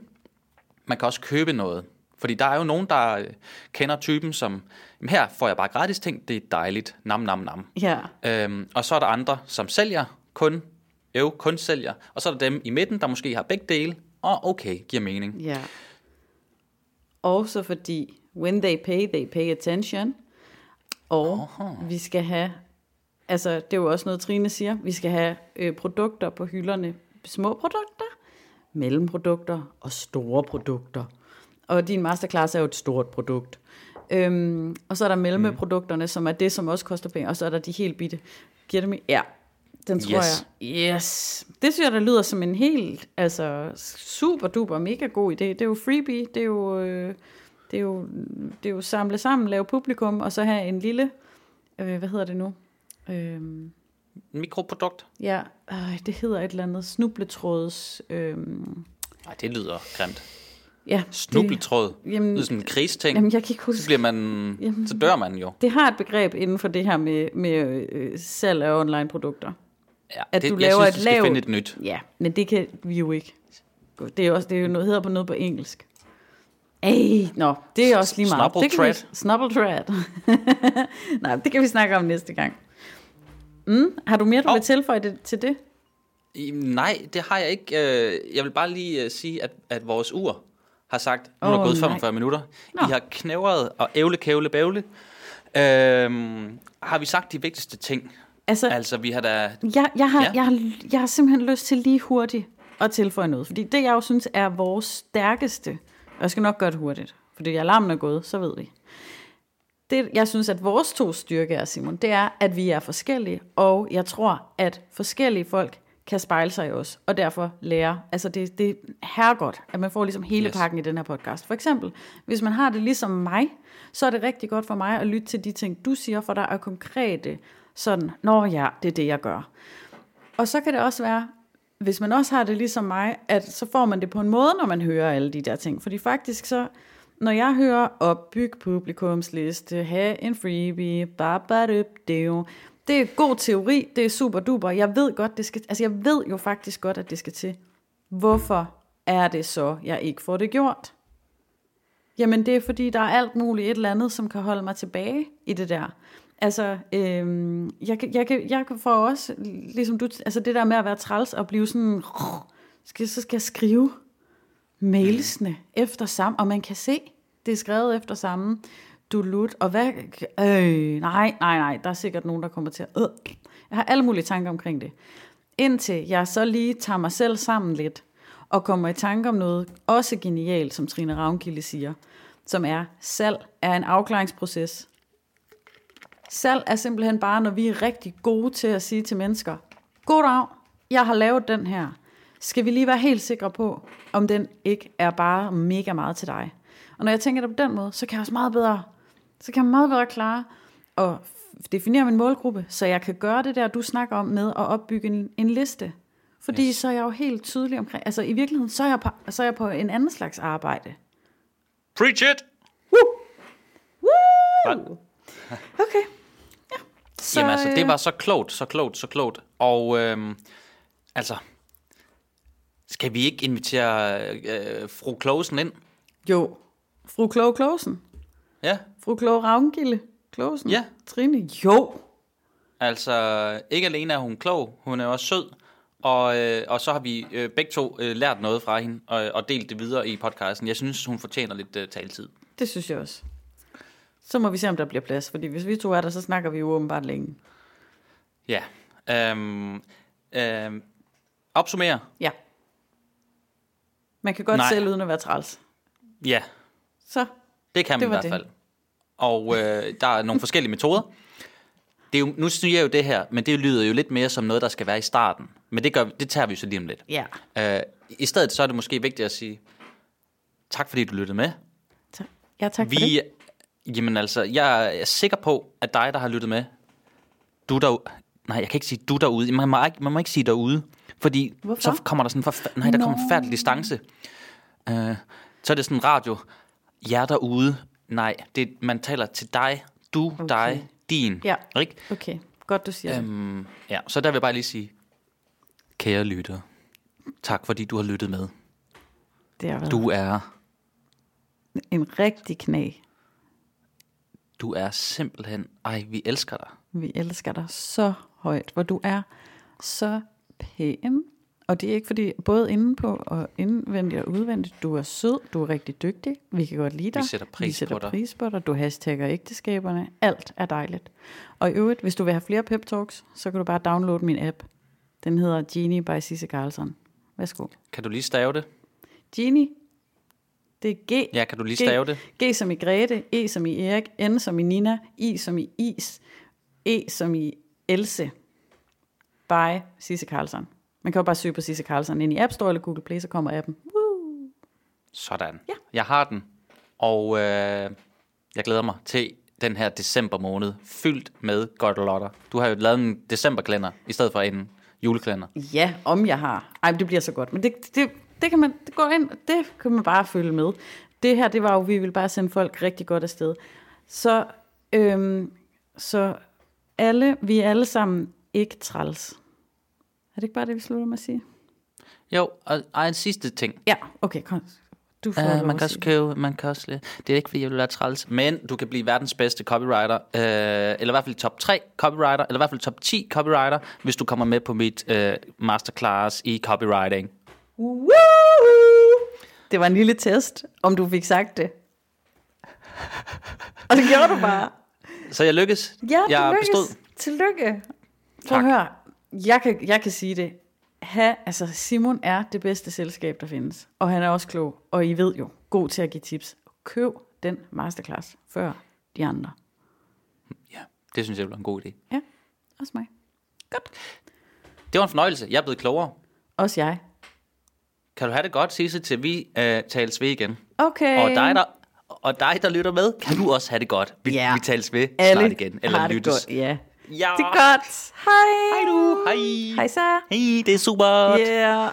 man kan også købe noget. Fordi der er jo nogen, der øh, kender typen som, "Jamen, her får jeg bare gratis ting, det er dejligt, nam nam nam. Ja, Øhm, og så er der andre, som sælger kun, jo, kun sælger. Og så er der dem i midten, der måske har begge dele, og okay, giver mening. ja. Også fordi, when they pay, they pay attention. Og vi skal have, altså det er jo også noget, Trine siger, vi skal have øh, produkter på hylderne. Små produkter, mellemprodukter og store produkter. Og din masterclass er jo et stort produkt. Øhm, og så er der mellemprodukterne, som er det, som også koster penge. Og så er der de helt bitte. Giver det mig? Ja, den tror Yes. jeg. Yes. Det synes jeg, der lyder som en helt, altså super duper mega god idé. Det er jo freebie, det er jo, øh, det er jo, det er jo samle sammen, lave publikum, og så have en lille, øh, hvad hedder det nu? Øh, Mikroprodukt? ja, øh, det hedder et eller andet snubletråds, øh, Nej, det lyder grimt. ja. Snubletråd. Det, Det jamen, lyder som en krigsting. jamen, jeg kan ikke Så huske. bliver man, Jamen. så dør man jo. Det har et begreb inden for det her med, med øh, salg af online produkter. Ja, At det, du jeg laver synes, et lavt- finde et nyt. Ja, men det kan vi jo ikke. Det er jo også det er jo noget, hedder på noget på engelsk. Ej, nå, det er også lige meget. Snubble thread. snubble thread. [LAUGHS] Nej, det kan vi snakke om næste gang. Mm, har du mere, du Hov. vil tilføje det, til det? Nej, det har jeg ikke. Øh, Jeg vil bare lige øh, sige, at, at vores ur har sagt, nu er der Åh, gået nej. 45 minutter. Nå. I har knævret og ævle, kævle, bævle. Øhm, har vi sagt de vigtigste ting? Altså, Altså, vi har da... jeg, jeg, har, Ja. jeg, har, jeg har simpelthen lyst til lige hurtigt at tilføje noget. Fordi det, jeg jo synes er vores stærkeste, og jeg skal nok gøre det hurtigt, fordi alarmen er gået, så ved vi. Det, jeg synes, at vores to styrke er, Simon, det er, at vi er forskellige, og jeg tror, at forskellige folk kan spejle sig i os, og derfor lære. Altså, det, det er herregodt, at man får ligesom hele yes. pakken i den her podcast. For eksempel, hvis man har det ligesom mig, så er det rigtig godt for mig at lytte til de ting, du siger, for der er konkrete sådan, nå ja, det er det, jeg gør. Og så kan det også være, hvis man også har det ligesom mig, at så får man det på en måde, når man hører alle de der ting. Fordi faktisk så, når jeg hører opbygge publikumsliste, have en freebie, babadup, det jo, det er god teori, det er super duper. Jeg ved godt, det skal, altså jeg ved jo faktisk godt, at det skal til. Hvorfor er det så, jeg ikke får det gjort? Jamen det er fordi, der er alt muligt et eller andet, som kan holde mig tilbage i det der. Altså, øhm, jeg, jeg, jeg, jeg kan få også, ligesom du, altså det der med at være træls og blive sådan, skal, så skal jeg skrive mailsene efter sammen, og man kan se, det er skrevet efter samme dulut, og hvad, øh, nej, nej, nej, der er sikkert nogen, der kommer til at, øh. jeg har alle mulige tanker omkring det. Indtil jeg så lige tager mig selv sammen lidt, og kommer i tanke om noget også genialt, som Trine Ravnkilde siger, som er, salg er en afklaringsproces. Salg er simpelthen bare, når vi er rigtig gode til at sige til mennesker, Goddag, jeg har lavet den her. Skal vi lige være helt sikre på, om den ikke er bare mega meget til dig? Og når jeg tænker det på den måde, så kan jeg også meget bedre, så kan jeg meget bedre klare at definere min målgruppe, så jeg kan gøre det der, du snakker om med at opbygge en, en liste. Fordi yes. så er jeg jo helt tydelig omkring, altså i virkeligheden, så er jeg på, så er jeg på en anden slags arbejde. Preach it! Woo! Okay. Så, Jamen altså, det var så klogt, så klogt, så klogt. Og øhm, altså, Skal vi ikke invitere øh, fru Klausen ind? Jo, fru Kloge Klosen. Ja, Fru Kloge Ravngilde Klosen. Ja. Trine. Jo. altså ikke alene er hun klog, hun er også sød. Og, øh, og så har vi øh, begge to øh, lært noget fra hende og, og delt det videre i podcasten. Jeg synes, hun fortjener lidt øh, taletid. Det synes jeg også. Så må vi se, om der bliver plads. Fordi hvis vi to er der, så snakker vi jo åbenbart længe. Ja. Øhm, øhm, opsummere. Ja. Man kan godt Nej. sælge uden at være træls. Ja, Så, det kan man Det i hvert det. fald. Og øh, der er nogle forskellige metoder. Det er jo, nu siger jeg jo det her, men det lyder jo lidt mere som noget, der skal være i starten. Men det, gør, det tager vi jo så lige om lidt. ja. Øh, I stedet så er det måske vigtigt at sige, tak fordi du lyttede med. Tak. Ja, tak for vi, det. Jamen altså, jeg er sikker på, at dig, der har lyttet med, du der, nej, jeg kan ikke sige du derude, man må ikke, man må ikke sige derude, fordi Hvorfor? så kommer der sådan, forf- nej, der kommer Nå. forfærdelig distance. Øh, så er det sådan radio, jer derude, nej, det, man taler til dig, du, okay. dig, din, Ja. ikke? Okay, godt du siger det. Øhm, ja, så der vil jeg bare lige sige, kære lytter, tak fordi du har lyttet med. Det har været Du er, en rigtig knæ. Du er simpelthen, ej, vi elsker dig. Vi elsker dig så højt, hvor du er så pæn. Og det er ikke fordi, både inde på og indvendigt og udvendigt, du er sød, du er rigtig dygtig, vi kan godt lide dig. sætter pris vi sætter på dig. pris på dig, du hashtagger ægteskaberne, alt er dejligt. Og i øvrigt, hvis du vil have flere pep talks, så kan du bare downloade min app. Den hedder Genie by Sisse Carlson. Værsgo. Kan du lige stave det? Genie, det er G. Ja, kan du lige G- stave det? G som i Grete, E som i Erik, N som i Nina, I som i Is, E som i Else. By Sisse Carlson. Man kan jo bare søge på Sisse Carlson ind i App Store eller Google Play, så kommer appen. Woo! Sådan. Ja. Jeg har den, og øh, jeg glæder mig til den her december måned, fyldt med godt og lotter. Du har jo lavet en decemberkalender, i stedet for en julekalender. Ja, om jeg har. Ej, men det bliver så godt. Men det, det, det kan man det går ind, det kan man bare følge med. Det her, det var jo, vi vil bare sende folk rigtig godt afsted. Så, øhm, så alle, vi er alle sammen ikke træls. Er det ikke bare det, vi slutter med at sige? Jo, og, og en sidste ting. Ja, okay, kom. Du får Uh, man kan også købe, man kan også, det er ikke fordi, jeg vil være træls, men du kan blive verdens bedste copywriter, uh, eller i hvert fald top 3 copywriter, eller i hvert fald top 10 copywriter, hvis du kommer med på mit uh, masterclass i copywriting. Woo! Det var en lille test, om du fik sagt det. Og det gjorde du bare. Så jeg lykkes. Ja, jeg det lykkes. bestod. Tillykke. Prøv Tak. at høre. Jeg kan, jeg kan sige det. Ha, altså Simon er det bedste selskab, der findes. Og han er også klog. Og I ved jo, god til at give tips. Køb den masterclass før de andre. Ja, det synes jeg var en god idé. Ja, også mig. Godt. Det var en fornøjelse. Jeg er blevet klogere. Også jeg. Kan du have det godt, Sisse, til vi øh, tales ved igen? Okay. Og dig, der, og dig, der lytter med, kan du også have det godt. Vi, Ja. vi tales ved Alle snart igen. Eller har det lyttes. godt, Ja. Ja. Det er godt. Hej. Hej du. Hej. Hej så. Hej, det er super. Yeah.